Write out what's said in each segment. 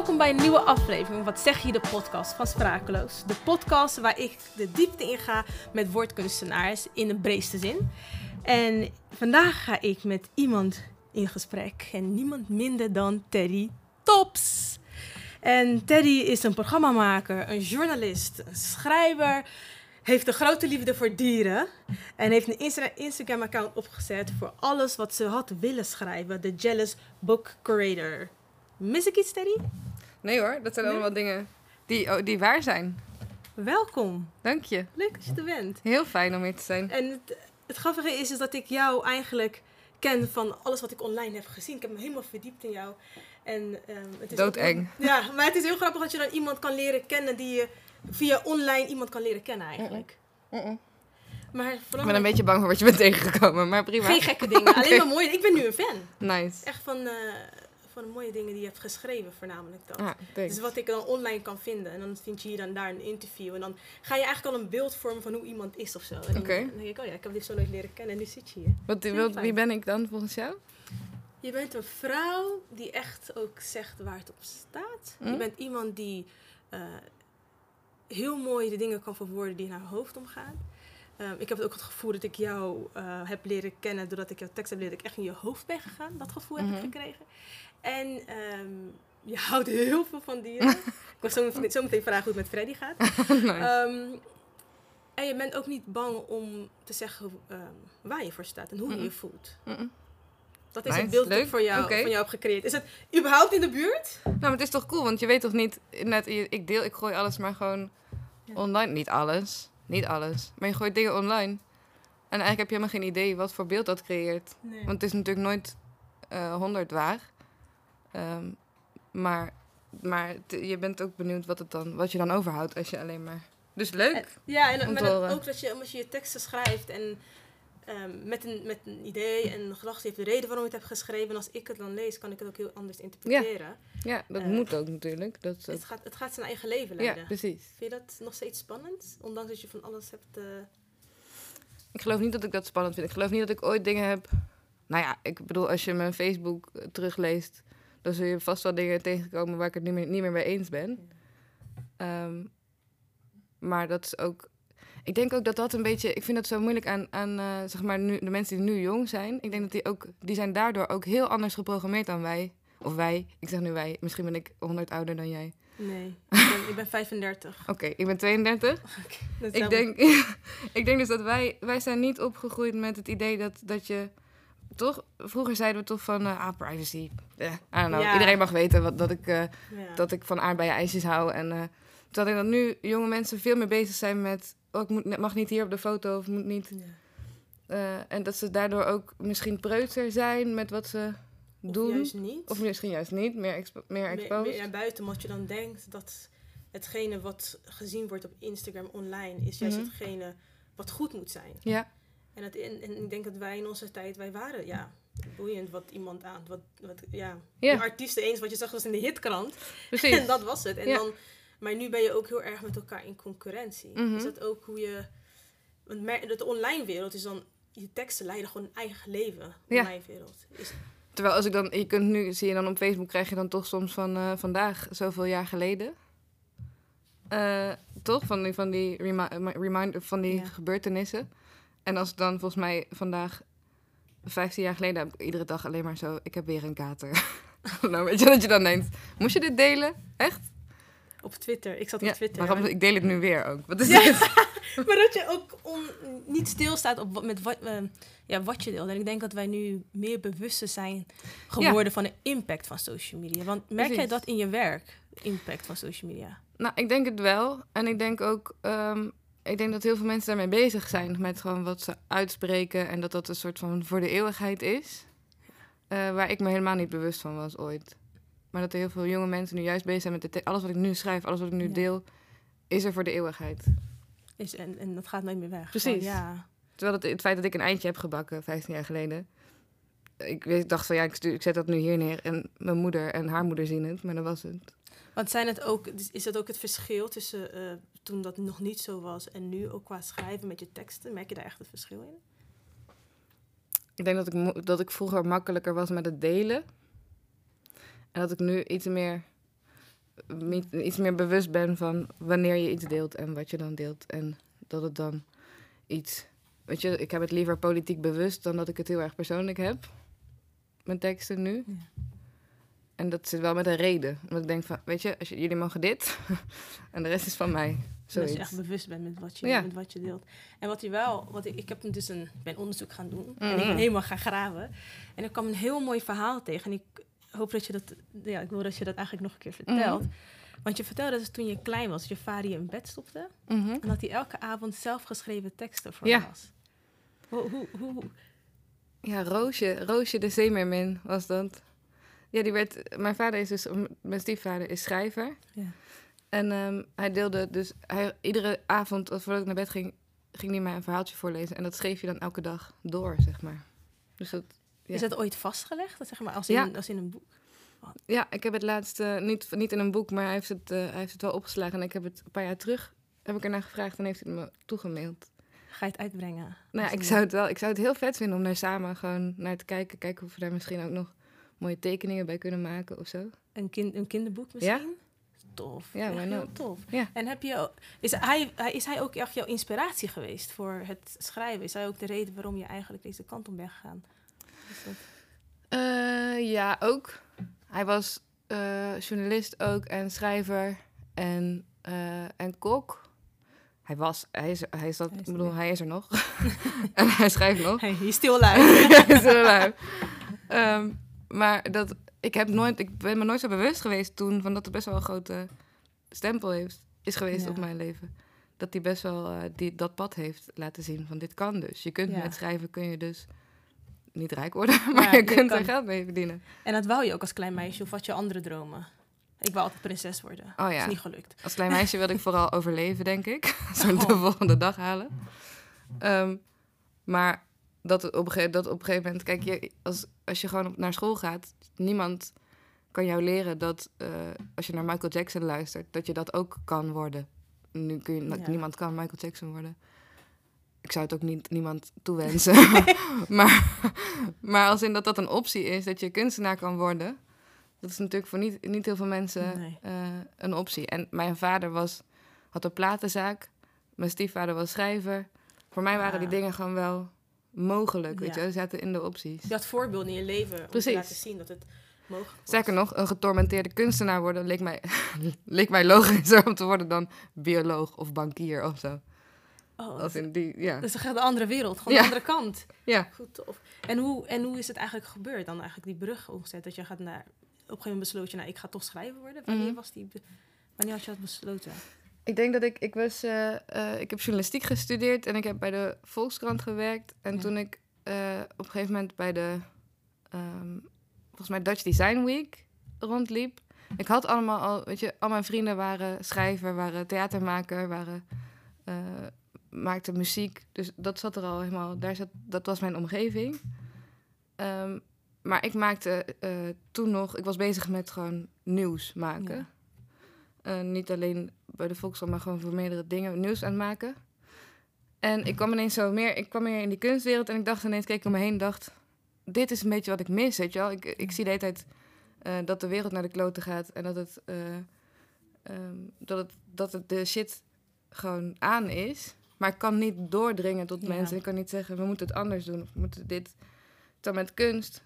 welkom bij een nieuwe aflevering. Wat zeg je de podcast van Sprakeloos? De podcast waar ik de diepte in ga met woordkunstenaars in de breedste zin. En vandaag ga ik met iemand in gesprek en niemand minder dan Terry Tops. En Terry is een programmamaker, een journalist, een schrijver, heeft een grote liefde voor dieren en heeft een Instagram-account opgezet voor alles wat ze had willen schrijven, de Jealous Book Curator. Mis ik iets, Terry? Nee hoor, dat zijn Nee? allemaal dingen die, oh, die waar zijn. Welkom. Dank je. Leuk dat je er bent. Heel fijn om hier te zijn. En het, het grappige is, is dat ik jou eigenlijk ken van alles wat ik online heb gezien. Ik heb me helemaal verdiept in jou. En, ehm, het is Doodeng. ook- ja, maar het is heel grappig dat je dan iemand kan leren kennen die je via online iemand kan leren kennen eigenlijk. Mm-mm. Maar Ik ben een beetje bang voor wat je bent tegengekomen, maar prima. geen gekke dingen. Alleen maar mooie. Ik ben nu een fan. Nice. Echt van, eh, van de mooie dingen die je hebt geschreven, voornamelijk dat. Ah. Dus wat ik dan online kan vinden. En dan vind je hier dan daar een interview. En dan ga je eigenlijk al een beeld vormen van hoe iemand is of zo. En dan, denk ik, oh ja, ik heb dit zo nooit leren kennen. En nu zit je hier. Wat, wie ben ik dan volgens jou? Je bent een vrouw die echt ook zegt waar het op staat. Hm? Je bent iemand die eh, heel mooi de dingen kan verwoorden die in haar hoofd omgaan. Ehm, ik heb ook het gevoel dat ik jou eh, heb leren kennen doordat ik jouw tekst heb leren, dat ik echt in je hoofd ben gegaan. Dat gevoel heb Mhm. ik gekregen. En ehm, je houdt heel veel van dieren. ik was zo, meteen- zo meteen vragen hoe het met Freddy gaat. nice. Ehm, en je bent ook niet bang om te zeggen ehm, waar je voor staat en hoe je je voelt. Dat is Nice, het beeld dat ik voor jou, van jou heb gecreëerd. Is het überhaupt in de buurt? Nou, maar het is toch cool, want je weet toch niet... Net, ik deel, ik gooi alles maar gewoon Ja. online. Niet alles. Niet alles. Maar je gooit dingen online. En eigenlijk heb je helemaal geen idee wat voor beeld dat creëert. Nee. Want het is natuurlijk nooit eh 100 waar. Ehm, maar maar je bent ook benieuwd wat, het dan, wat je dan overhoudt als je alleen maar... Dus leuk. En- ja, en maar dat ook dat je, als je je teksten schrijft en ehm, met, een, met een idee en een gedachte heeft de reden waarom je het hebt geschreven. En als ik het dan lees, kan ik het ook heel anders interpreteren. Ja, dat Eh, moet ook natuurlijk. Dat Het, gaat, het gaat zijn eigen leven ja, leiden. precies. Vind je dat nog steeds spannend? Ondanks dat je van alles hebt... eh, Ik geloof niet dat ik dat spannend vind. Ik geloof niet dat ik ooit dingen heb... Nou ja, ik bedoel, als je mijn Facebook eh, terugleest... dan zul je vast wel dingen tegenkomen waar ik het niet meer, niet meer mee eens ben. Ehm, maar dat is ook... Ik denk ook dat dat een beetje... Ik vind dat zo moeilijk aan, aan eh, zeg maar, nu, de mensen die nu jong zijn. Ik denk dat die ook... Die zijn daardoor ook heel anders geprogrammeerd dan wij. Of wij. Ik zeg nu wij. Misschien ben ik 100 ouder dan jij. nee, ik ben, ik ben 35. Oké, ik ben 32. Dat is Ik denk, ik denk dus dat wij, wij zijn niet opgegroeid met het idee dat, dat je... Toch, vroeger zeiden we toch van, eh, ah, privacy. Ja, I don't know. Ja. Iedereen mag weten wat, dat, ik, eh, Ja. dat ik van aardbeien-ijsjes hou. En eh terwijl ik dat nu jonge mensen veel meer bezig zijn met... Oh, ik moet, mag niet hier op de foto of moet niet... Ja. eh, en dat ze daardoor ook misschien preuter zijn met wat ze Of doen. juist niet. Of misschien juist niet, meer, expo meer exposed. meer naar buiten, omdat je dan denkt dat hetgene wat gezien wordt op Instagram online is juist Mhm. hetgene wat goed moet zijn. Ja, En, het, en, en ik denk dat wij in onze tijd, wij waren, ja, boeiend wat iemand aan, wat, wat ja, Ja. die artiesten eens wat je zag was in de hitkrant. precies. En dat was het. En Ja. dan, maar nu ben je ook heel erg met elkaar in concurrentie. Mhm. Is dat ook hoe je, want de online wereld is dan, je teksten leiden gewoon een eigen leven, Ja. online wereld. Is, Terwijl als ik dan, je kunt nu, zie je dan op Facebook, krijg je dan toch soms van eh, vandaag, zoveel jaar geleden. Eh, toch? Van die, van die remi reminder, van die Ja. gebeurtenissen. En als dan volgens mij vandaag, 15 jaar geleden, heb ik iedere dag alleen maar zo, ik heb weer een kater. nou, weet je dat je dan denkt, moest je dit delen? Echt? op Twitter, ik zat op Ja, Twitter. waarom, ik deel het nu weer ook. Wat is Ja. dit? Maar dat je ook on, niet stilstaat op wat, met wat, eh, ja, wat je deelt. En ik denk dat wij nu meer bewuster zijn geworden van de impact van social media. Want merk jij dat in je werk, impact van social media? Nou, ik denk het wel. En ik denk ook, ehm, ik denk dat heel veel mensen daarmee bezig zijn met gewoon wat ze uitspreken en dat dat een soort van voor de eeuwigheid is. Eh, waar ik me helemaal niet bewust van was ooit. Maar dat er heel veel jonge mensen nu juist bezig zijn met de alles wat ik nu schrijf, alles wat ik nu Ja. deel, is er voor de eeuwigheid. Is, en, en dat gaat nooit meer weg. Precies. Gewoon, ja. Terwijl het, het feit dat ik een eindje heb gebakken 15 jaar geleden. Ik, weet- ik dacht van ja, ik, stuur, ik zet dat nu hier neer en mijn moeder en haar moeder zien het, maar dat was het. Want zijn het ook, is dat ook het verschil tussen eh, toen dat nog niet zo was en nu ook qua schrijven met je teksten? Merk je daar echt het verschil in? Ik denk dat ik, dat ik vroeger makkelijker was met het delen. En dat ik nu iets meer iets meer bewust ben van wanneer je iets deelt en wat je dan deelt. En dat het dan iets. Weet je, ik heb het liever politiek bewust dan dat ik het heel erg persoonlijk heb. Mijn teksten nu. Ja. En dat zit wel met een reden. Want ik denk van, weet je, als je, jullie mogen dit en de rest is van mij. Dat Zoiets. je echt bewust bent met wat je, Ja. met wat je deelt. En wat je wel, wat ik, ik heb dus een, ben onderzoek gaan doen. En ik ben helemaal gaan graven. En ik kwam een heel mooi verhaal tegen. En ik hoop dat je dat, ja, ik wil dat je dat eigenlijk nog een keer vertelt. Mhm. Want je vertelde dat toen je klein was, dat je vader je in bed stopte. Mhm. En dat hij elke avond zelf geschreven teksten voor Ja. Hoe, hoe, hoe, Ja, Roosje, Roosje de Zeemermin was dat. Ja, die werd, mijn vader is dus, mijn stiefvader is schrijver. Ja. En ehm, hij deelde dus, hij, iedere avond, voordat ik naar bed ging, ging hij mij een verhaaltje voorlezen. En dat schreef je dan elke dag door, zeg maar. Dus dat, Ja. Is dat ooit vastgelegd? Dat zeg maar als Ja. in, als in een boek? ja, ik heb het laatst, eh, niet, niet in een boek, maar hij heeft, het, eh, hij heeft het wel opgeslagen. En ik heb het een paar jaar terug, heb ik ernaar gevraagd en heeft hij het me toegemaild. Ga je het uitbrengen? Nou ja, ik zou het wel, ik zou het heel vet vinden om daar samen gewoon naar te kijken. Kijken of we daar misschien ook nog mooie tekeningen bij kunnen maken of zo. Een, kind, een kinderboek misschien? Ja. Tof. Ja, heel not? tof. Ja. En heb je, is, hij, is hij ook echt jouw inspiratie geweest voor het schrijven? Is hij ook de reden waarom je eigenlijk deze kant op bent gegaan? Is dat- Eh, ja, ook. Hij was eh, journalist ook en schrijver en, eh, en kok. Hij was, hij is, hij is dat, Hij is ik bedoel, hij is er nog. en hij schrijft nog. Hij is er alive. Ehm, maar dat, ik, heb nooit, ik ben me nooit zo bewust geweest toen van dat er best wel een grote stempel heeft, is geweest Ja. op mijn leven. Dat hij best wel eh, die, dat pad heeft laten zien van dit kan dus. Je kunt Ja. met schrijven kun je dus niet rijk worden, maar Ja, je kunt er geld mee verdienen. En dat wou je ook als klein meisje of had je andere dromen? Ik wou altijd prinses worden. Oh Dat ja. is niet gelukt. Als klein meisje wilde ik vooral overleven, denk ik. Zo de Oh. volgende dag halen. Ehm, maar dat op, een gegeven, dat op een gegeven moment... Kijk, je, als, als je gewoon op, naar school gaat... Niemand kan jou leren dat eh, als je naar Michael Jackson luistert... dat je dat ook kan worden. Nu kun je, Ja. Niemand kan Michael Jackson worden. Ik zou het ook niet niemand toewensen. maar, maar als in dat dat een optie is, dat je kunstenaar kan worden... Dat is natuurlijk voor niet, niet heel veel mensen Nee. eh, een optie. En mijn vader was, had een platenzaak. Mijn stiefvader was schrijver. Voor mij waren die Ah. dingen gewoon wel mogelijk. Weet je, ze zaten in de opties. Je had voorbeelden in je leven om Precies. te laten zien dat het mogelijk. Sterker nog, een getormenteerde kunstenaar worden leek mij, leek mij logischer om te worden dan bioloog of bankier of zo. Oh, Als in die, ja. Dat is echt een andere wereld, gewoon Ja. de andere kant. ja. Goed, tof. En hoe, en hoe is het eigenlijk gebeurd dan eigenlijk die brug omgezet? Dat je gaat naar, op een gegeven moment besloot je, nou, ik ga toch schrijver worden. Wanneer Mhm. was die, wanneer had je dat besloten? Ik denk dat ik, ik was, eh, eh, ik heb journalistiek gestudeerd en ik heb bij de Volkskrant gewerkt. En Ja. toen ik eh, op een gegeven moment bij de, ehm, volgens mij Dutch Design Week rondliep. Ik had allemaal al, weet je, al mijn vrienden waren schrijver, waren theatermaker, waren, maakten muziek. Dus dat zat er al helemaal, daar zat, dat was mijn omgeving. Ehm, maar ik maakte toen nog, ik was bezig met gewoon nieuws maken. Ja. Niet alleen bij de Volkskrant, maar gewoon voor meerdere dingen nieuws aan het maken. En ik kwam ineens zo meer, ik kwam meer in die kunstwereld en ik dacht ineens, keek ik om me heen en dacht, dit is een beetje wat ik mis, weet je wel. Ik, ik zie de hele tijd eh, dat de wereld naar de kloten gaat en dat het, eh, ehm, dat het, dat het de shit gewoon aan is. Maar ik kan niet doordringen tot Ja. mensen. Ik kan niet zeggen, we moeten het anders doen of we moeten dit. Dan met kunst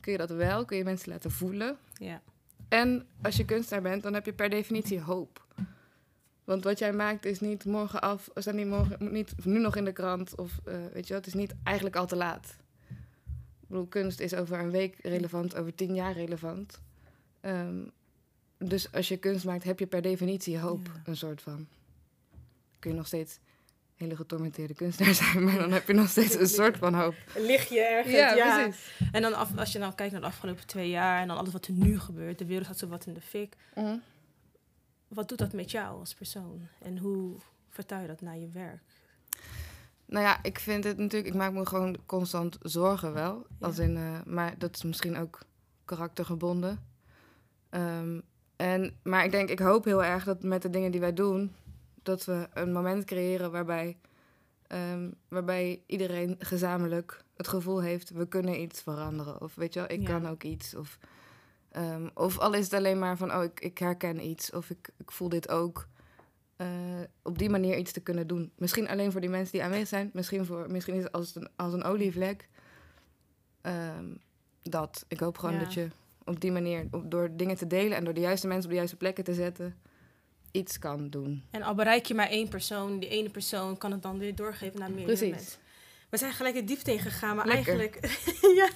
kun je dat wel, kun je mensen laten voelen. Ja. En als je kunstenaar bent, dan heb je per definitie hoop. Want wat jij maakt is niet morgen af, is dan niet, morgen, niet nu nog in de krant. Of eh, weet je wel, het is niet eigenlijk al te laat. Ik bedoel, kunst is over een week relevant, over tien jaar relevant. Ehm, dus als je kunst maakt, heb je per definitie hoop, Ja. een soort van. Kun je nog steeds hele getormenteerde kunstenaar zijn, maar dan heb je nog steeds een soort van hoop. Lig je ergens, ja. Ja, precies. En dan af, als je dan kijkt naar de afgelopen twee jaar en dan alles wat er nu gebeurt, de wereld gaat zo wat in de fik. Mhm. Wat doet dat met jou als persoon? En hoe vertaal je dat naar je werk? Nou ja, ik vind het natuurlijk, ik maak me gewoon constant zorgen wel. Ja. Als in, eh, maar dat is misschien ook karaktergebonden. Ehm, en, maar ik denk, ik hoop heel erg dat met de dingen die wij doen, dat we een moment creëren waarbij, ehm, waarbij iedereen gezamenlijk het gevoel heeft, we kunnen iets veranderen. Of weet je wel, ik Ja. kan ook iets. Of, Ehm, of al is het alleen maar van, oh, ik, ik herken iets of ik, ik voel dit ook. Eh, op die manier iets te kunnen doen. Misschien alleen voor die mensen die aanwezig zijn. Misschien, voor, misschien is het als een, als een olievlek. Ehm, dat. Ik hoop gewoon Ja. dat je op die manier, op- door dingen te delen en door de juiste mensen op de juiste plekken te zetten, iets kan doen. En al bereik je maar één persoon, die ene persoon kan het dan weer doorgeven naar meerdere Precies. mensen. We zijn gelijk de diepte ingegaan, maar Lekker. eigenlijk... ja,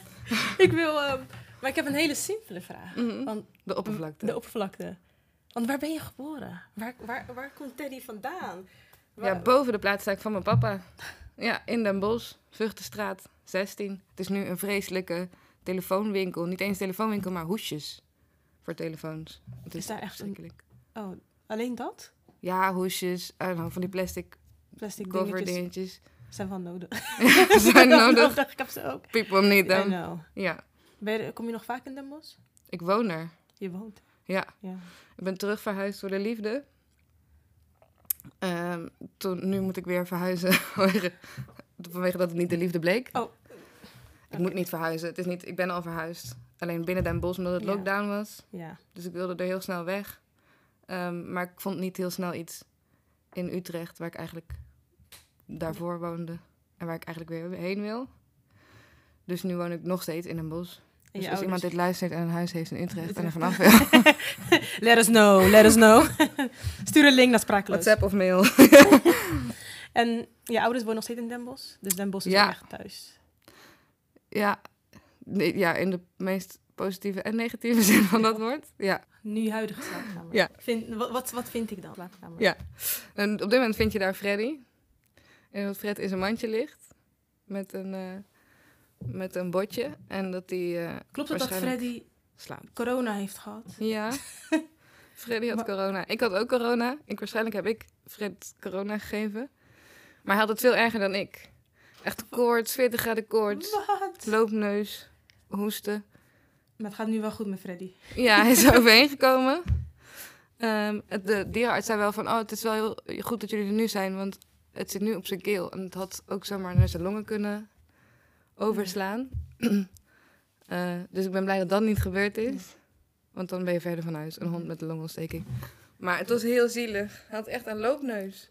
ik wil... ehm, maar ik heb een hele simpele vraag. Mhm. Want De oppervlakte. de oppervlakte. Want waar ben je geboren? Waar, waar, waar komt Teddy vandaan? Ja, boven de plaatszaak van mijn papa. Ja, in Den Bosch, Vugtenstraat 16. Het is nu een vreselijke telefoonwinkel. Niet eens telefoonwinkel, maar hoesjes voor telefoons. Het is, Is daar echt een- verschrikkelijk. Oh, alleen dat? Ja, hoesjes. Don't know, van die plastic Plastic cover dingetjes dingetjes. zijn wel nodig. Zijn nodig. Ik heb ze ook. People need them. Ja, je, kom je nog vaak in Den Bosch? ik woon er. Je woont. Ja, Ja. ik ben terug verhuisd voor de liefde. Ehm, toen, nu moet ik weer verhuizen vanwege, dat het niet de liefde bleek. Oh. Ik moet niet verhuizen. Het is niet, ik ben al verhuisd. Alleen binnen Den Bosch, omdat het Ja. lockdown was. Ja. Dus ik wilde er heel snel weg. Ehm, maar ik vond niet heel snel iets in Utrecht, waar ik eigenlijk daarvoor woonde. En waar ik eigenlijk weer heen wil. Dus nu woon ik nog steeds in Den Bosch. Dus als iemand dit luistert en een huis heeft in Utrecht en er vanaf wil, Let us know, let us know. Stuur een link naar Sprakeloos. WhatsApp of mail. En je ouders wonen nog steeds in Den Bosch? Dus Den Bosch is Ja. echt thuis. Ja, nee, ja, in de meest positieve en negatieve zin van dat woord. Ja. Nu huidige slaapkamer. Ja. Vind, wat, wat, wat vind ik dan? Slaapkamer. Ja. En op dit moment vind je daar Freddy. En dat Fred in zijn mandje ligt. Met een, eh, met een botje. En dat hij eh, Klopt het dat Freddy slaapt. corona heeft gehad? Ja. Freddy had Maar- corona. Ik had ook corona. Ik, waarschijnlijk heb ik Fred corona gegeven. Maar hij had het veel erger dan ik. Echt koorts, 40 graden koorts. Wat? Loopneus, hoesten. Maar het gaat nu wel goed met Freddy. Ja, hij is er overheen gekomen. Ehm, het- de dierenarts zei wel van, oh, het is wel heel goed dat jullie er nu zijn, want het zit nu op zijn keel. En het had ook zomaar naar zijn longen kunnen overslaan. Eh, dus ik ben blij dat dat niet gebeurd is. Want dan ben je verder van huis, een hond met een longontsteking. Maar het was heel zielig. Hij had echt een loopneus.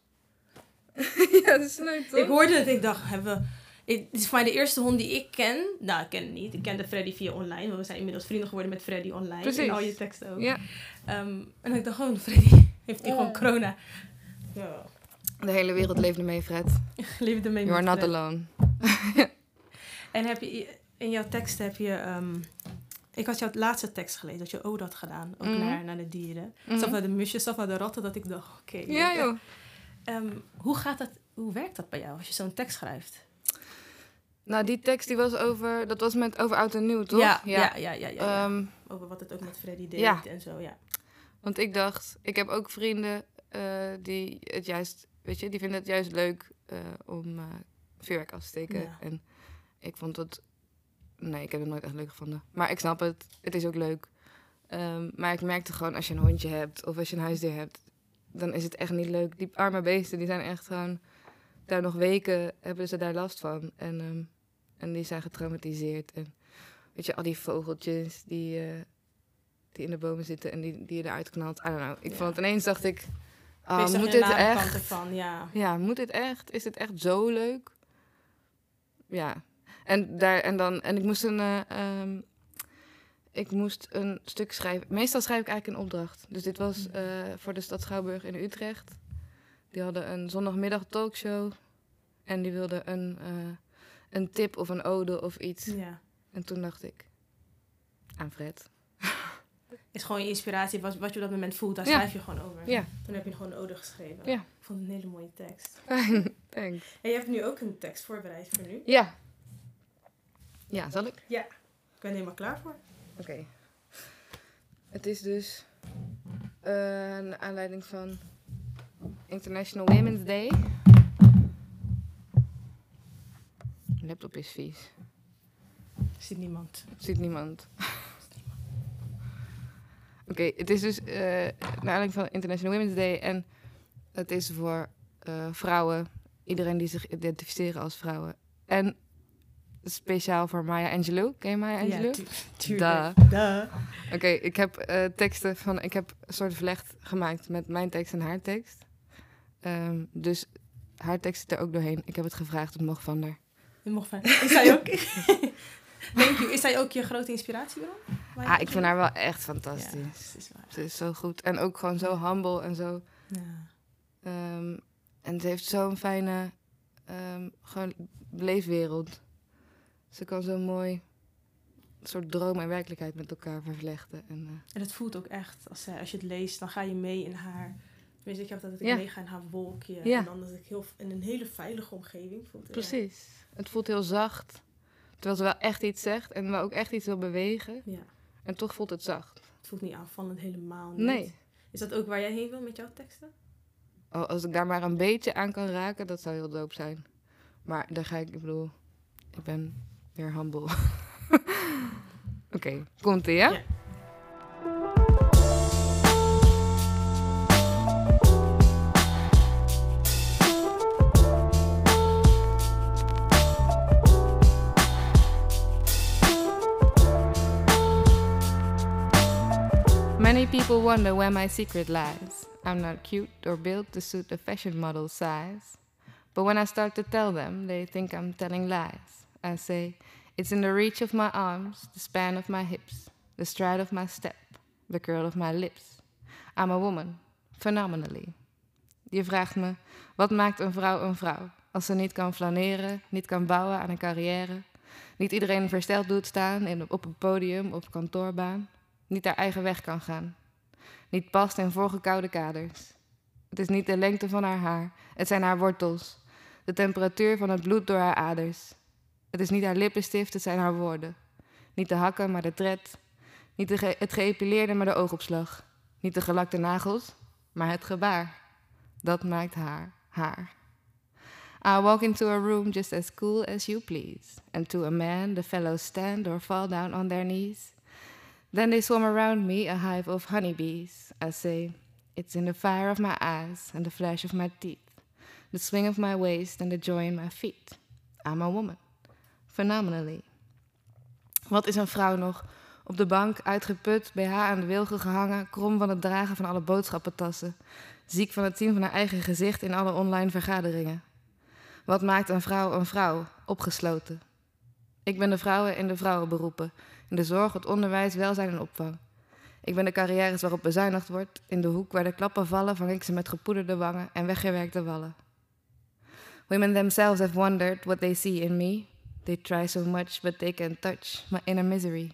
ja, dat is leuk toch? Ik hoorde het, ik dacht, hebben we... Ik, dit is voor mij de eerste hond die ik ken. Nou, ik ken het niet. Ik kende Freddy via online. Want we zijn inmiddels vrienden geworden met Freddy online. Precies. In al je teksten ook. Ja, Ehm, en ik dacht gewoon, Freddy heeft hij Ja. gewoon corona. Ja. de hele wereld leeft ermee, Fred. Leefde mee You are not Fred. alone. En heb je in jouw tekst heb je. ehm, ik had jouw laatste tekst gelezen, dat je ode had gedaan. Ook Mhm. naar, naar de dieren. Mhm. Zelf naar de musjes, zelf naar de ratten. Dat ik dacht, oké. Ja, joh. Ehm, hoe gaat dat? Hoe werkt dat bij jou als je zo'n tekst schrijft? Nou, die tekst die was over, dat was met over oud en nieuw, toch? Ja, ja, ja, ja. ja, ja. Ehm, Over wat het ook met Freddy deed en zo, ja. want ik dacht, ik heb ook vrienden eh, die het juist, weet je, die vinden het juist leuk eh, om eh, vuurwerk af te steken. Ja. En ik vond het, nee, ik heb het nooit echt leuk gevonden. Maar ik snap het, het is ook leuk. Ehm, maar ik merkte gewoon, als je een hondje hebt of als je een huisdier hebt, dan is het echt niet leuk. Die arme beesten, die zijn echt gewoon, daar nog weken hebben ze daar last van. En, ehm, en die zijn getraumatiseerd. En weet je, al die vogeltjes die, eh, die in de bomen zitten en die, die je eruit knalt. I don't know. Ik Ja. vond het ineens, dacht ik, ah, er moet dit echt? van, ja. Ja, moet dit echt? Is dit echt zo leuk? Ja. En, daar, en, dan, en ik moest een... eh, ehm, ik moest een stuk schrijven. Meestal schrijf ik eigenlijk een opdracht. Dus dit was eh, voor de stad Schouwburg in Utrecht. Die hadden een zondagmiddag talkshow. En die wilden een, eh, een tip of een ode of iets. ja. En toen dacht ik... Aan Fred. Is gewoon je inspiratie, wat, wat je op dat moment voelt, daar Ja. schrijf je gewoon over. Ja, Toen heb je gewoon een ode geschreven. Ja. Ik vond het een hele mooie tekst. Thanks. En je hebt nu ook een tekst voorbereid voor nu. Ja. Ja, zal ik? Ja. Ik ben helemaal klaar voor. Oké. Het is dus eh een aanleiding van International Women's Day. Mijn laptop is vies. Ziet niemand. Ziet niemand. Oké, het is dus eh naar aanleiding van International Women's Day. En het is voor eh, vrouwen, iedereen die zich identificeren als vrouwen. En speciaal voor Maya Angelou. Ken je Maya Angelou? Ja, tu- tuurlijk. Oké, ik heb eh, teksten van... Ik heb een soort vlecht gemaakt met mijn tekst en haar tekst. Ehm, dus haar tekst zit er ook doorheen. Ik heb het gevraagd, het mocht van haar. Je mocht van. Is zij ook... Thank you. Is zij ook je grote inspiratiebron? Ah, ik vind haar wel echt Ja, fantastisch. het is waar. Ze is zo goed. En ook gewoon zo humble en zo... Ja. ehm, en ze heeft zo'n fijne ehm, gewoon leefwereld. Ze kan zo mooi een soort droom en werkelijkheid met elkaar vervlechten. En, eh, En het voelt ook echt, als, zij- als je het leest, dan ga je mee in haar... Tenminste, ik heb dat ik Ja. meega in haar wolkje. Ja. En dan dat ik heel, in een hele veilige omgeving voelt. het. Precies. Het voelt heel zacht. Terwijl ze wel echt iets zegt en wel ook echt iets wil bewegen. Ja. En toch voelt het zacht. Het voelt niet aanvallend, helemaal niet. Nee. Is dat ook waar jij heen wil met jouw teksten? Oh, als ik daar maar een beetje aan kan raken, dat zou heel dope zijn. Maar daar ga ik, ik bedoel, ik ben weer humble. Oké, komt ie, ja? Ja. Many people wonder where my secret lies. I'm not cute or built to suit the fashion model size. But when I start to tell them, they think I'm telling lies. I say, it's in the reach of my arms, the span of my hips, the stride of my step, the curl of my lips. I'm a woman, phenomenally. Je vraagt me, wat maakt een vrouw een vrouw? Als ze niet kan flaneren, niet kan bouwen aan een carrière, niet iedereen versteld doet staan in, op een podium of kantoorbaan, niet haar eigen weg kan gaan, niet past in voorgekoude kaders. Het is niet de lengte van haar haar, het zijn haar wortels, de temperatuur van het bloed door haar aders. Het is niet haar lippenstift, het zijn haar woorden. Niet de hakken, maar de tred. Niet het geëpileerde, maar de oogopslag. Niet de gelakte nagels, maar het gebaar. Dat maakt haar haar. I walk into a room just as cool as you please, and to a man the fellows stand or fall down on their knees. Then they swarm around me, a hive of honeybees. I say, It's in the fire of my eyes and the flash of my teeth, the swing of my waist and the joy in my feet. I'm a woman. Phenomenally. Wat is een vrouw nog? Op de bank, uitgeput, BH aan de wilgen gehangen, krom van het dragen van alle boodschappentassen. Ziek van het zien van haar eigen gezicht in alle online vergaderingen. Wat maakt een vrouw een vrouw? Opgesloten. Ik ben de vrouwen in de vrouwenberoepen. In de zorg, het onderwijs, welzijn en opvang. Ik ben de carrières waarop bezuinigd wordt. In de hoek waar de klappen vallen, vang ik ze met gepoederde wangen en weggewerkte wallen. Women themselves have wondered what they see in me. They try so much, but they can't touch my inner misery.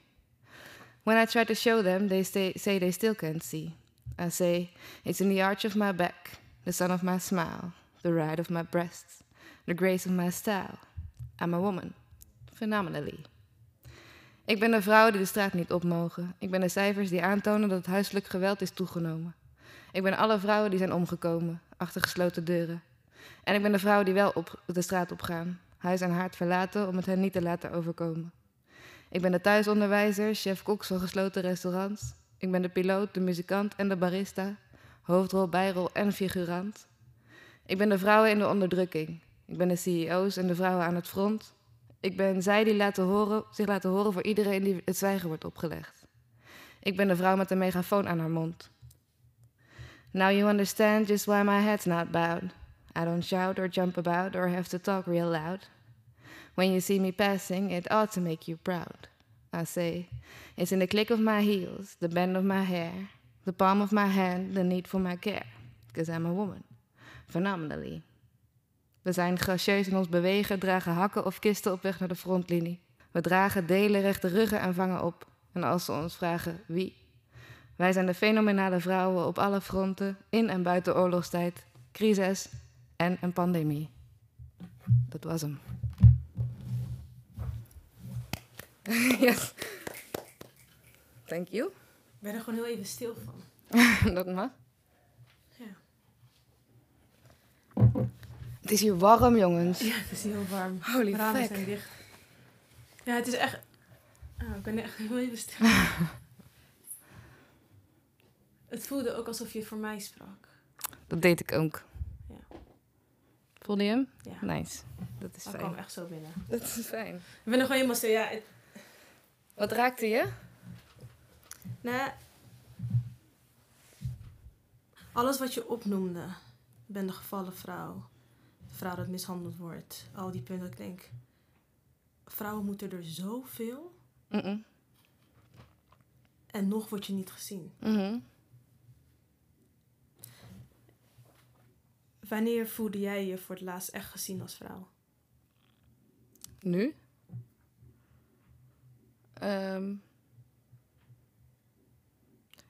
When I try to show them, they stay, say they still can't see. I say, it's in the arch of my back, the sun of my smile, the ride of my breasts, the grace of my style. I'm a woman, phenomenally. Ik ben de vrouwen die de straat niet op mogen. Ik ben de cijfers die aantonen dat het huiselijk geweld is toegenomen. Ik ben alle vrouwen die zijn omgekomen, achter gesloten deuren. En ik ben de vrouwen die wel op de straat opgaan, huis en haard verlaten om het hen niet te laten overkomen. Ik ben de thuisonderwijzer, chef-kok van gesloten restaurants. Ik ben de piloot, de muzikant en de barista, hoofdrol, bijrol en figurant. Ik ben de vrouwen in de onderdrukking. Ik ben de CEO's en de vrouwen aan het front. Ik ben zij die laten horen, zich laten horen voor iedereen die het zwijgen wordt opgelegd. Ik ben de vrouw met een megafoon aan haar mond. Now you understand just why my head's not bowed. I don't shout or jump about or have to talk real loud. When you see me passing, it ought to make you proud. I say, it's in the click of my heels, the bend of my hair, the palm of my hand, the need for my care. Because I'm a woman. Phenomenally. We zijn gracieus in ons bewegen, dragen hakken of kisten op weg naar de frontlinie. We dragen delen, rechte ruggen en vangen op. En als ze ons vragen wie. Wij zijn de fenomenale vrouwen op alle fronten, in en buiten oorlogstijd, crisis en een pandemie. Dat was hem. yes. Thank you. Ik ben er gewoon heel even stil van. Dat mag. Ja. Het is hier warm, jongens. Ja, het is heel warm. Holy ramen fuck. zijn dicht. Ja, het is echt... Oh, ik ben echt heel even stil. het voelde ook alsof je voor mij sprak. Dat deed ik ook. Ja. Voelde je hem? Ja. Nice. Dat is Dat fijn. kwam echt zo binnen. Dat is fijn. Ik ben nog wel helemaal zo, ja... Het, Wat raakte je? nou, alles wat je opnoemde. Ik ben de gevallen vrouw. De vrouw dat mishandeld wordt. Al die punten. Ik denk, vrouwen moeten er zoveel. Mm-mm. En nog word je niet gezien. Mhm. Wanneer voelde jij je voor het laatst echt gezien als vrouw? Nu? Ehm,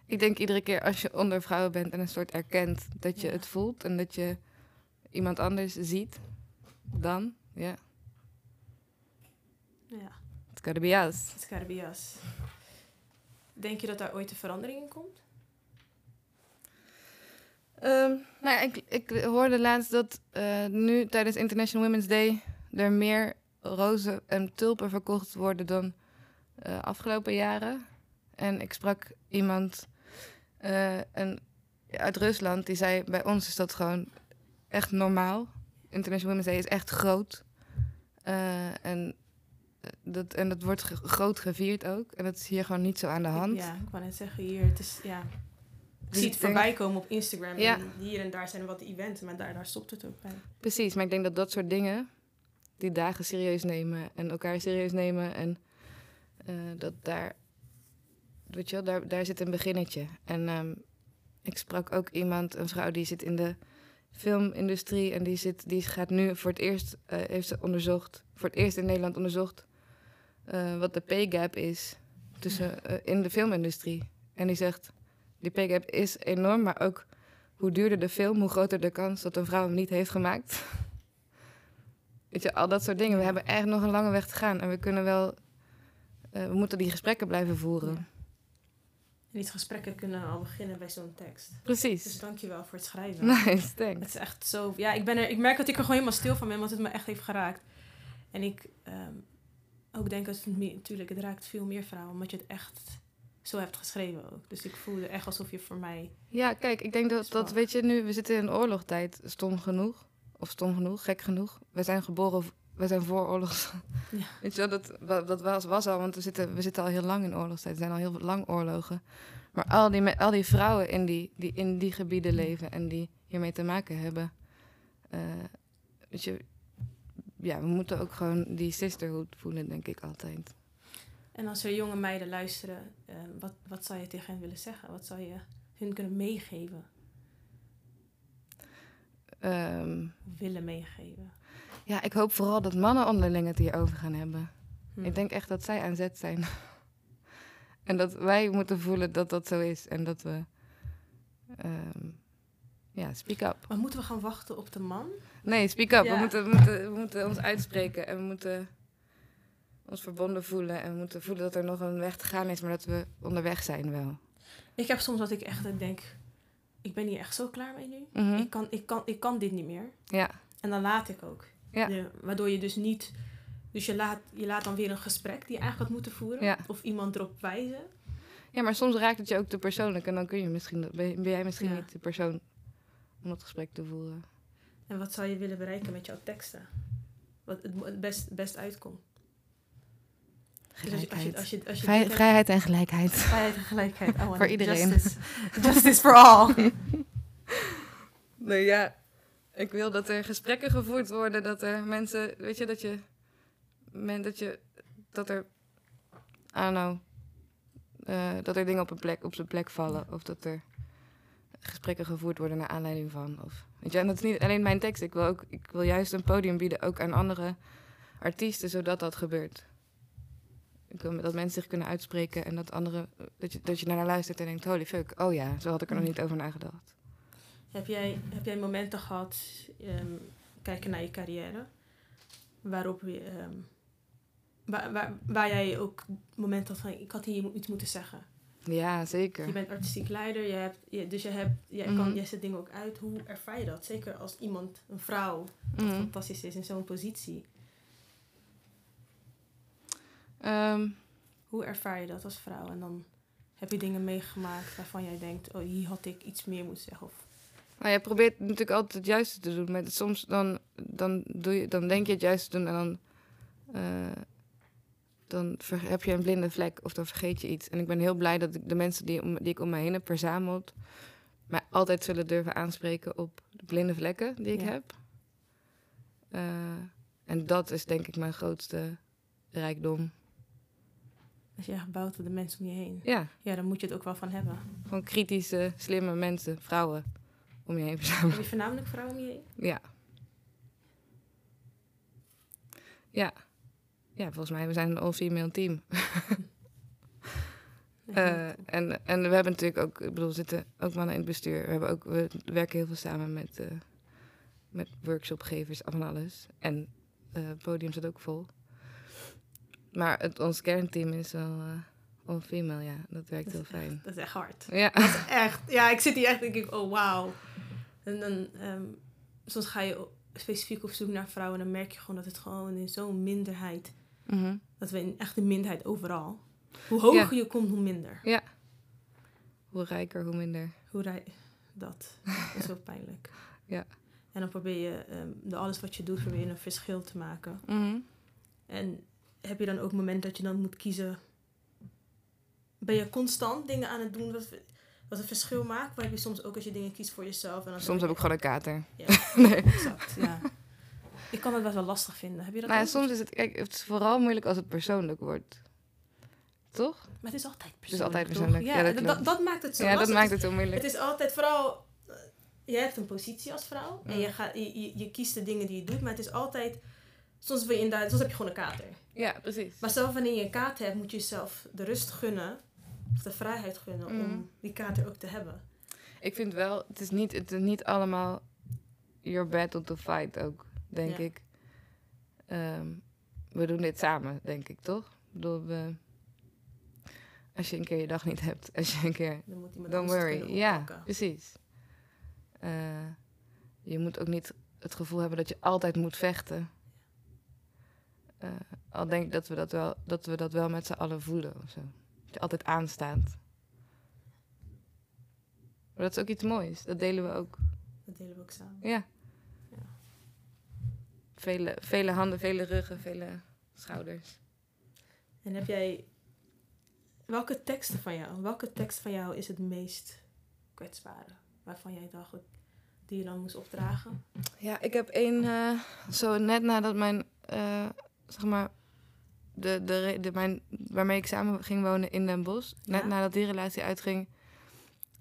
ik denk iedere keer als je onder vrouwen bent en een soort erkent dat je Ja. het voelt en dat je iemand anders ziet, dan, ja, Ja, it's gotta be us. het gotta be us. Denk je dat daar ooit een verandering in komt? Ehm, nou ik, ik hoorde laatst dat eh, nu tijdens International Women's Day er meer rozen en tulpen verkocht worden dan eh, afgelopen jaren. En ik sprak iemand eh, uit Rusland die zei: bij ons is dat gewoon echt normaal. International Women's Day is echt groot. En, dat, en dat wordt groot gevierd ook. En dat is hier gewoon niet zo aan de hand. Ja, ik wou net zeggen, hier, het is, ja... Ik Dus zie het ik denk- voorbij komen op Instagram. Ja. En hier en daar zijn wat events, maar daar, daar stopt het ook bij. Precies, maar ik denk dat dat soort dingen, die dagen serieus nemen en elkaar serieus nemen en eh, dat daar, weet je wel, daar, daar zit een beginnetje. En ehm, ik sprak ook iemand, een vrouw die zit in de filmindustrie en die, zit, die gaat nu voor het eerst, eh, heeft ze onderzocht, voor het eerst in Nederland onderzocht eh, wat de pay gap is tussen, in de filmindustrie. En die zegt, die pay is enorm, maar ook hoe duurder de film, hoe groter de kans dat een vrouw hem niet heeft gemaakt. Weet je, al dat soort dingen. We hebben echt nog een lange weg te gaan. En we kunnen wel... eh, we moeten die gesprekken blijven voeren. Ja. En die gesprekken kunnen al beginnen bij zo'n tekst. Dus Precies. dankjewel voor het schrijven. Nice, Het thanks. is echt zo... Ja, ik, ben er, ik merk dat ik er gewoon helemaal stil van ben, want het me echt heeft geraakt. En ik ehm, ook denk dat het. Natuurlijk, het raakt veel meer vrouwen, omdat je het echt zo hebt geschreven ook. Dus ik voelde echt alsof je voor mij... Ja, kijk, ik denk dat, dat, weet je, nu, we zitten in oorlogstijd, stom genoeg. Of stom genoeg, gek genoeg. We zijn geboren, we zijn voor oorlogs. Ja. Weet je wel, dat, dat was, was al, want we zitten, we zitten al heel lang in oorlogstijd. Er zijn al heel lang oorlogen. Maar al die, al die vrouwen in die, die in die gebieden leven en die hiermee te maken hebben. eh, weet je, ja, we moeten ook gewoon die sisterhood voelen, denk ik altijd. En als er jonge meiden luisteren, eh, wat, wat zou je tegen hen willen zeggen? Wat zou je hun kunnen meegeven? Ehm, Willen meegeven? ja, ik hoop vooral dat mannen onderling het hierover gaan hebben. Hm. Ik denk echt dat zij aan zet zijn. en dat wij moeten voelen dat dat zo is. En dat we... ehm, ja, speak up. Maar moeten we gaan wachten op de man? Nee, speak up. Ja. We, moeten, we, moeten, we moeten ons uitspreken. En we moeten ons verbonden voelen. En we moeten voelen dat er nog een weg te gaan is. Maar dat we onderweg zijn wel. Ik heb soms dat ik echt denk, ik ben hier echt zo klaar mee nu. Mhm. Ik, kan, ik, kan, ik kan dit niet meer. Ja, En dan laat ik ook. Ja. De- waardoor je dus niet... Dus je laat, je laat dan weer een gesprek die je eigenlijk had moeten voeren. Ja. Of iemand erop wijzen. ja, maar soms raakt het je ook te persoonlijk. En dan kun je misschien, ben, jij misschien Ja. niet de persoon om dat gesprek te voeren. En wat zou je willen bereiken met jouw teksten? Wat het best, best uitkomt. Dus als je, als je, als je, als je Vrij- dit hebt- vrijheid en gelijkheid. vrijheid en gelijkheid. Oh, Voor iedereen. Justice, justice for all. Nee, ja. Ik wil dat er gesprekken gevoerd worden. Dat er mensen, weet je, dat je, men, dat je, dat er, I don't know, eh, dat er dingen op, een plek, op zijn plek vallen. Of dat er gesprekken gevoerd worden naar aanleiding van. Of, weet je, en dat is niet alleen mijn tekst. Ik wil, ook, ik wil juist een podium bieden, ook aan andere artiesten, zodat dat gebeurt. Dat mensen zich kunnen uitspreken en dat anderen, dat je, dat je naar luistert en denkt, holy fuck, oh ja, zo had ik er nog niet over nagedacht. Heb jij, heb jij momenten gehad, ehm, kijken naar je carrière, waarop je, ehm, waar, waar, waar jij ook momenten had van, ik had hier iets moeten zeggen. Ja, zeker. Je bent artistiek leider, je hebt, je, dus je, hebt, jij, kan, Mhm. jij zet dingen ook uit. Hoe ervaar je dat? Zeker als iemand, een vrouw, Mhm. fantastisch is in zo'n positie. Ehm, Hoe ervaar je dat als vrouw? En dan heb je dingen meegemaakt waarvan jij denkt, oh, hier had ik iets meer moeten zeggen. Of Nou, je probeert natuurlijk altijd het juiste te doen. Maar soms dan, dan, doe je, dan denk je het juiste te doen en dan, eh, dan ver- heb je een blinde vlek of dan vergeet je iets. En ik ben heel blij dat ik de mensen die, om, die ik om mij heen heb verzameld, mij altijd zullen durven aanspreken op de blinde vlekken die ik Ja. heb. Eh, en dat is denk ik mijn grootste rijkdom. Als je echt bouwt op de mensen om je heen. Ja, Ja, dan moet je het ook wel van hebben. gewoon kritische, slimme mensen, vrouwen om je heen verzamelen. Heb je voornamelijk vrouwen om je heen? Ja. Ja. Ja, volgens mij, we zijn een all-female team. Eh, en, en we hebben natuurlijk ook, ik bedoel, zitten ook mannen in het bestuur. We, hebben ook, we werken heel veel samen met, eh, met workshopgevers van alles. En eh, het podium zit ook vol. Maar het, ons kernteam is wel eh all-female, ja. Dat werkt Dat heel is fijn. Dat is echt hard. Ja. Echt. Ja, ik zit hier echt en denk ik, oh wauw. En dan, ehm, soms ga je specifiek op zoek naar vrouwen en dan merk je gewoon dat het gewoon in zo'n minderheid, Mhm. dat we in echt een minderheid overal. Hoe hoger je komt, hoe minder. Hoe rijker, hoe minder. Hoe rij dat? Dat is ook pijnlijk. Ja. En dan probeer je, de alles wat je doet, probeer je een verschil te maken. Mhm. En heb je dan ook moment dat je dan moet kiezen? Ben je constant dingen aan het doen wat, wat een verschil maakt? Maar heb je soms ook als je dingen kiest voor jezelf? En dan Soms heb ik gewoon een kater. Ja, Nee. exact. Ja. Ik kan het best wel lastig vinden. Heb je dat Nou ja, soms is het, kijk, het is vooral moeilijk als het persoonlijk wordt. Toch? Maar het is altijd persoonlijk. is altijd persoonlijk. Ja, Ja, dat dat, klopt. dat, maakt het zo ja, dat maakt Het het zo is- moeilijk. Het is altijd vooral... eh, Je hebt een positie als vrouw. En je, gaat, je, je, je kiest de dingen die je doet. Maar het is altijd... Soms, wil je inderdaad, soms heb je gewoon een kater. Ja, precies. Maar zelf wanneer je een kater hebt, moet je jezelf de rust gunnen. Of de vrijheid gunnen Mm. om die kater ook te hebben. Ik vind wel, het is niet, het is niet allemaal your battle to fight ook, denk Ja. ik. Ehm, we doen dit samen, denk ik, toch? Ik bedoel, we, als je een keer je dag niet hebt, als je een keer Dan moet iemand Don't worry. Ja, precies. Eh, je moet ook niet het gevoel hebben dat je altijd moet vechten. Eh, al denk ik dat we dat wel, dat we dat wel met z'n allen voelen of zo. Dat je altijd aanstaat. Maar dat is ook iets moois. Dat delen we ook. Dat delen we ook samen. Ja. Ja. Vele, vele handen, vele ruggen, vele schouders. En heb jij... Welke teksten van jou, welke tekst van jou is het meest kwetsbare? Waarvan jij dacht, die je dan moest opdragen? Ja, ik heb één, eh, zo net nadat mijn, eh, zeg maar, de, de, de, mijn, waarmee ik samen ging wonen in Den Bosch, net Ja. nadat die relatie uitging,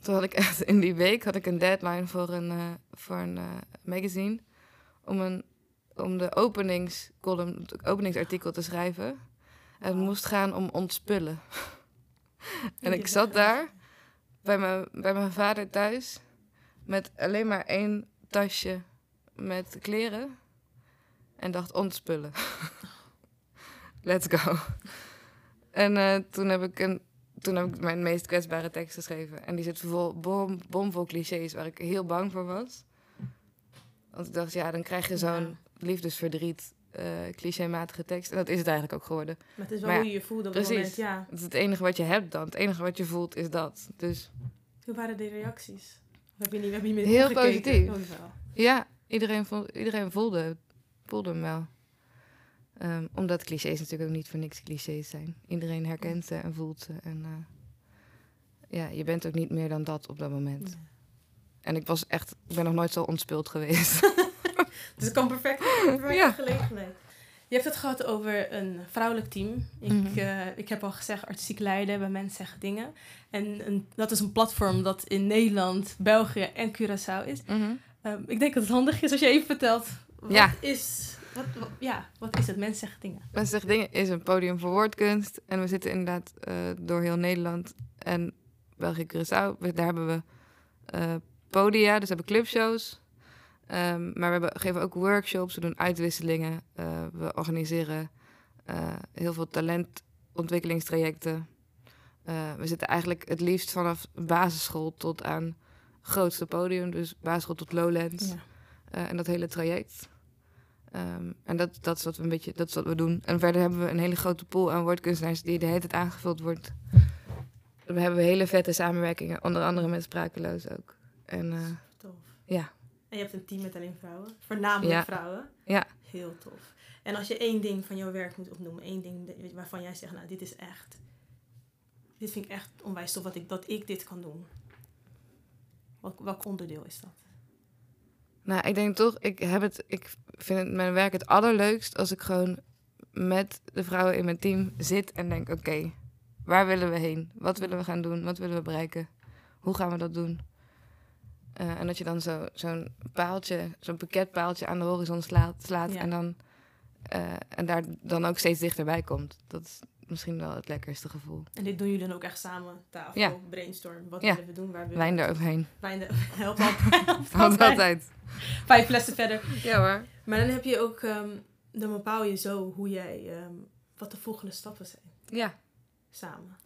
toen had ik echt in die week had ik een deadline voor een, eh, voor een eh, magazine om, een, om de openingscolumn, het openingsartikel te schrijven. En het moest gaan om ontspullen. en ik zat daar bij mijn, bij mijn vader thuis met alleen maar één tasje met kleren en dacht ontspullen. Let's go. En eh, toen, heb ik een, toen heb ik mijn meest kwetsbare tekst geschreven. En die zit vol bom, bomvol clichés waar ik heel bang voor was. Want ik dacht, ja, dan krijg je zo'n liefdesverdriet, eh clichématige tekst. En dat is het eigenlijk ook geworden. Maar het is wel Maar hoe je je voelde op precies. het moment. Ja. Het is het enige wat je hebt dan. Het enige wat je voelt is dat. Dus Hoe waren de reacties? Of heb je niet, heb je niet meer Heel positief. Oh. Ja, iedereen, voel, iedereen voelde, voelde hem wel. Ehm, omdat clichés natuurlijk ook niet voor niks clichés zijn. Iedereen herkent ze en voelt ze. En eh, ja, je bent ook niet meer dan dat op dat moment. Ja. En ik was echt, ik ben nog nooit zo ontspuld geweest. Dus het kan perfect perfecte Ja. gelegenheid. Je hebt het gehad over een vrouwelijk team. Ik, Mhm. eh, ik heb al gezegd, artistiek leiden, bij mensen zeggen dingen. En een, dat is een platform dat in Nederland, België en Curaçao is. Mhm. Ehm, ik denk dat het handig is als je even vertelt. Wat Ja. is... Wat, wat- ja, wat is het? Mensen zeggen dingen. Mensen zeggen dingen is een podium voor woordkunst. En we zitten inderdaad eh, door heel Nederland en België, Curaçao. We- Daar hebben we eh, podia, dus we hebben clubshows. Ehm, maar we hebben, geven ook workshops, we doen uitwisselingen. eh, we organiseren heel veel talentontwikkelingstrajecten. We zitten eigenlijk het liefst vanaf basisschool tot aan grootste podium. Dus basisschool tot Lowlands. Ja. En dat hele traject. Ehm, en dat, dat is wat we een beetje, dat is wat we doen. En verder hebben we een hele grote pool aan woordkunstenaars die de hele tijd aangevuld wordt. We hebben hele vette samenwerkingen, onder andere met Sprakeloos ook. En eh, Tof. Ja. En je hebt een team met alleen vrouwen. Voornamelijk Ja. vrouwen. Ja. Heel tof. En als je één ding van jouw werk moet opnoemen, één ding waarvan jij zegt, nou, dit is echt, dit vind ik echt onwijs tof dat ik, dat ik dit kan doen. Welk, welk onderdeel is dat? Nou, ik denk toch, ik, heb het, ik vind het, mijn werk het allerleukst als ik gewoon met de vrouwen in mijn team zit en denk: oké, waar willen we heen? Wat willen we gaan doen? Wat willen we bereiken? Hoe gaan we dat doen? Eh, en dat je dan zo, zo'n paaltje, zo'n pakketpaaltje aan de horizon slaat, slaat Ja. en, dan, eh, en daar dan ook steeds dichterbij komt. Dat is misschien wel het lekkerste gevoel. En dit doen jullie dan ook echt samen, tafel, Ja. brainstorm. Wat Ja. willen we doen? Waar willen Wijn we? eroverheen. Wijn er- helpt altijd. helpt altijd. Vijf flessen verder. Ja hoor. Maar dan heb je ook, ehm, dan bepaal je zo hoe jij, ehm, wat de volgende stappen zijn, Ja, samen.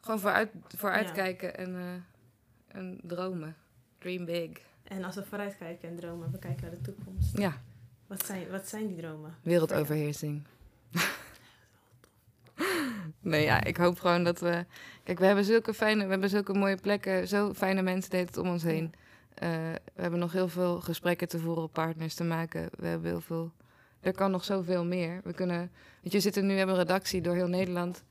gewoon vooruit, vooruitkijken en, eh, en dromen. Dream big. En als we vooruitkijken en dromen, we kijken naar de toekomst. Ja, Wat zijn, wat zijn die dromen? wereldoverheersing. Nee, ja, ik hoop gewoon dat we... Kijk, we hebben zulke fijne, we hebben zulke mooie plekken, zo fijne mensen deed het om ons heen. Eh, we hebben nog heel veel gesprekken te voeren, partners te maken. We hebben heel veel... Er kan nog zoveel meer. We kunnen... Weet je, we zitten nu, hebben een redactie door heel Nederland.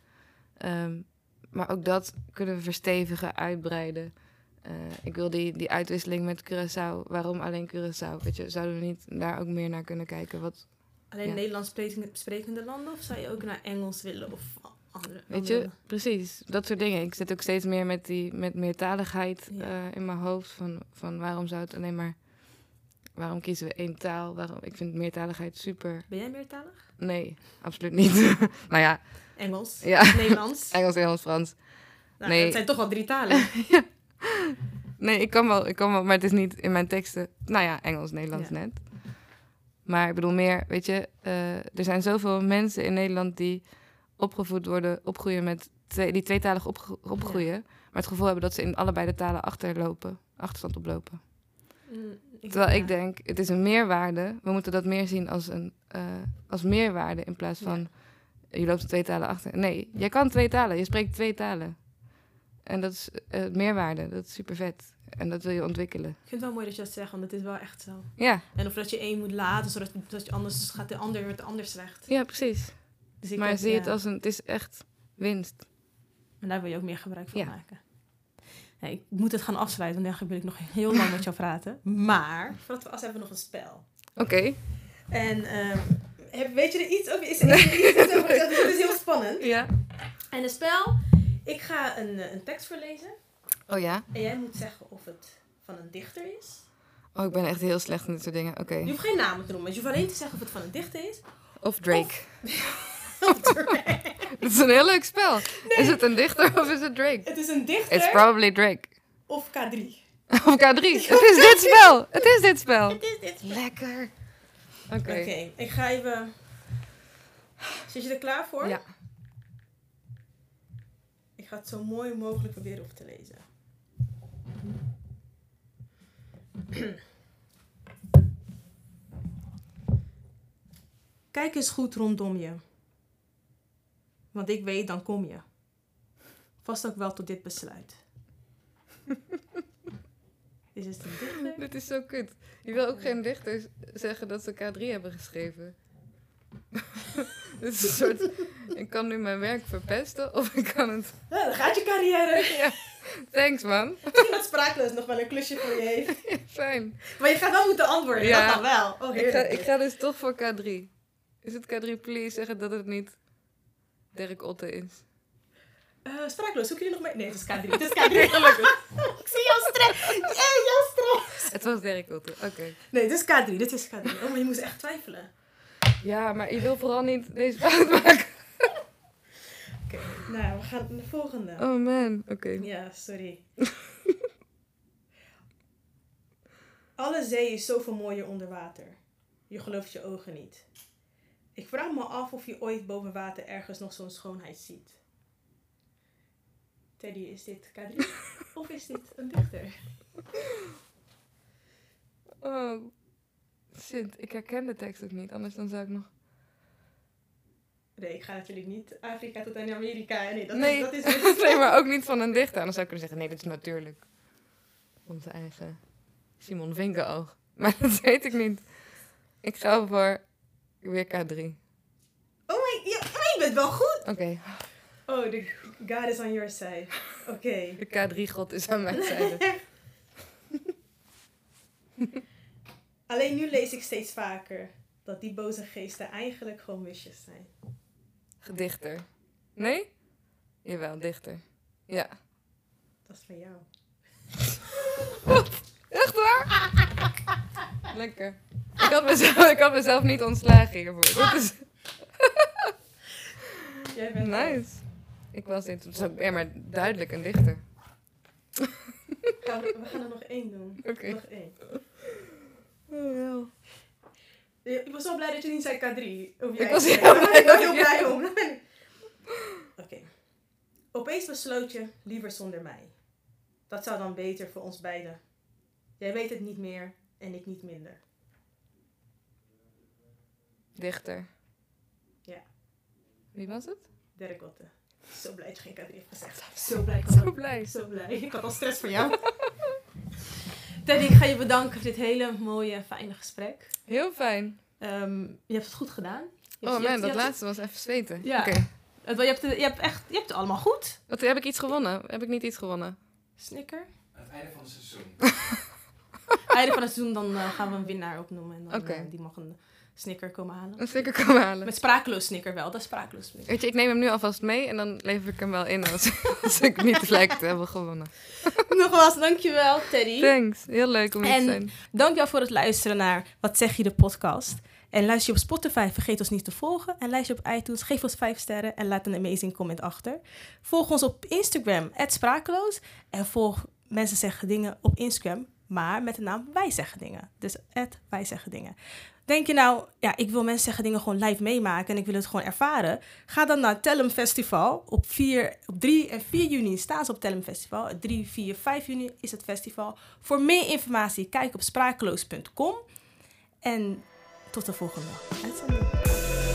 Ehm, maar ook dat kunnen we verstevigen, uitbreiden. Eh, ik wil die, die uitwisseling met Curaçao. Waarom alleen Curaçao? Weet je, zouden we niet daar ook meer naar kunnen kijken? Wat, Alleen Ja. Nederlands sprekende, sprekende landen of zou je ook naar Engels willen of andere? Weet je, precies, dat soort dingen. Ik zit ook steeds meer met, die, met meertaligheid Ja. eh, in mijn hoofd. Van, van waarom zou het alleen maar... Waarom kiezen we één taal? Waarom, ik vind meertaligheid super... Ben jij meertalig? Nee, absoluut niet. nou ja, Engels, Ja. Nederlands. Engels, Engels, Frans. Nou, Nee. Het zijn toch wel drie talen. Nee, ik kan, wel, ik kan wel, maar het is niet in mijn teksten. Nou ja, Engels, Nederlands net. Maar ik bedoel meer, weet je, eh, er zijn zoveel mensen in Nederland die opgevoed worden, opgroeien met twee, die tweetalig opgro- opgroeien, maar het gevoel hebben dat ze in allebei de talen achterlopen, achterstand oplopen. Mm, Terwijl ja. ik denk, het is een meerwaarde. We moeten dat meer zien als een eh, als meerwaarde in plaats van je loopt twee talen achter. Nee, jij kan twee talen, je spreekt twee talen. En dat is eh, meerwaarde, dat is super vet. En dat wil je ontwikkelen. Ik vind het wel mooi dat je dat zegt, want het is wel echt zo. Ja, En of dat je één moet laten, zodat dat je anders gaat de ander met de ander slecht. ja precies. Dus ik maar zie ja. het als een, het is echt winst. En daar wil je ook meer gebruik van Ja. maken. Nee, ik moet het gaan afsluiten, want dan wil ik nog heel lang met jou praten. Maar, voordat we hebben we nog een spel. Oké. En ehm, heb, weet je er iets over? Is er iets over? Dit is heel spannend. Ja. En het spel, ik ga een, eh, een tekst voorlezen. Oh ja? En jij moet zeggen of het van een dichter is. Oh, ik ben echt heel slecht in dit soort dingen. Oké. Je hoeft geen namen te noemen. Je hoeft alleen te zeggen of het van een dichter is. Of Drake. Of Drake. Het is een heel leuk spel. Is het een dichter of is het Drake? het is een It's dichter probably Drake. of K3. Of K3. Het is dit spel. Het is dit spel. Het is dit. Lekker. Oké. Oké, ik ga even... Zit je er klaar voor? Ja. Ik ga het zo mooi mogelijk proberen op te lezen. Kijk eens goed rondom je. Want ik weet, dan kom je. Vast ook wel tot dit besluit. Is het een dichter? Dit is zo kut. Je wil ook geen dichters zeggen dat ze K3 hebben geschreven. Dit is een soort... Ik kan nu mijn werk verpesten of ik kan het... Ja, dan gaat je carrière. Ja. Thanks man. Misschien dat sprakeloos nog wel een klusje voor je heeft. Fijn. Maar je gaat wel moeten antwoorden. Ja. Dat dan wel. Oh, Ik ga, ik ga dus toch voor K3. Is het K3 please zeggen dat het niet Dirk Otte is? Eh, sprakeloos, zoek je nog mee? Nee, het is K3. Het is K3, gelukkig. ik zie jouw stress. Hey, jouw stress. Het was Dirk Otte, oké. Nee, dit is K3. Dit is K3. Oh, maar je moest echt twijfelen. Ja, maar je wil vooral niet deze fout maken. Oké, nou, we gaan naar de volgende. Oh man, oké. Ja, sorry. Alle zee is zoveel mooier onder water. Je gelooft je ogen niet. Ik vraag me af of je ooit boven water ergens nog zo'n schoonheid ziet. Teddy, is dit K3? of is dit een dichter? Oh, shit. Ik herken de tekst ook niet, anders dan zou ik nog... Nee, ik ga natuurlijk niet Afrika tot aan Amerika. Nee, dat Nee. is, dat is nee, maar ook niet van een dichter. Anders zou ik kunnen zeggen, nee, dit is natuurlijk onze eigen Simon Vinkenoog. Maar dat weet ik niet. Ik ga voor weer K3. Oh my, ja, maar je bent wel goed. Oké, Oh, the God is on your side. Oké. de K3-god is aan mijn zijde. Alleen nu lees ik steeds vaker dat die boze geesten eigenlijk gewoon wisjes zijn. Gedichter. Nee? Jawel, dichter. Ja. Dat is van jou. Echt waar? Lekker. Ik had, mezelf, ik had mezelf niet ontslagen hiervoor. Dit is Jij bent nice. Ik was dit. Het is ook ja, maar duidelijk een dichter. We, gaan er nog één doen. Oké. Nog één. Oh, wel. Ja, Ik was zo blij dat je niet zei K3. Of jij Ik was heel blij heel blij om. Oké. Opeens besloot je liever zonder mij. Dat zou dan beter voor ons beiden. Jij weet het niet meer en ik niet minder. Dichter. Ja. Wie was het? Derek Otte. Zo blij dat je geen K3 hebt gezegd. Zo blij. Zo blij. Zo blij. Ik had al stress voor jou. Teddy, ik ga je bedanken voor dit hele mooie, fijne gesprek. Heel fijn. Ehm, je hebt het goed gedaan. Je hebt- Oh man, hebt- dat laatste was even zweten. Ja. Oké. het- Je hebt, het- je hebt echt, je hebt het allemaal goed. Wat, heb ik iets gewonnen? Heb ik niet iets gewonnen? Snicker. Aan het einde van het seizoen. Einde van het seizoen dan eh, gaan we een winnaar opnoemen. En dan, Oké. eh, die mag een snicker komen halen. Een sticker komen halen. Met sprakeloos snicker wel, dat is sprakeloos snicker. Weet je, ik neem hem nu alvast mee en dan lever ik hem wel in als, als ik niet lijkt te hebben gewonnen. Nogmaals, dankjewel Teddy. Thanks. Heel leuk om hier En- te zijn. Dankjewel voor het luisteren naar Wat zeg je de podcast. En luister je op Spotify, vergeet ons niet te volgen. En luister je op iTunes, geef ons 5 sterren en laat een amazing comment achter. Volg ons op Instagram, sprakeloos. En volg Mensen Zeggen Dingen op Instagram, maar met de naam Wij Zeggen Dingen. Dus Wij Zeggen Dingen. Denk je nou, ja, ik wil Mensen Zeggen Dingen gewoon live meemaken en ik wil het gewoon ervaren? Ga dan naar Tellum Festival. Op, 4, op 3 en 4 juni staan ze op Tellum Festival. 3, 4, 5 juni is het festival. Voor meer informatie, kijk op sprakeloos.com. En tot de volgende uitzending.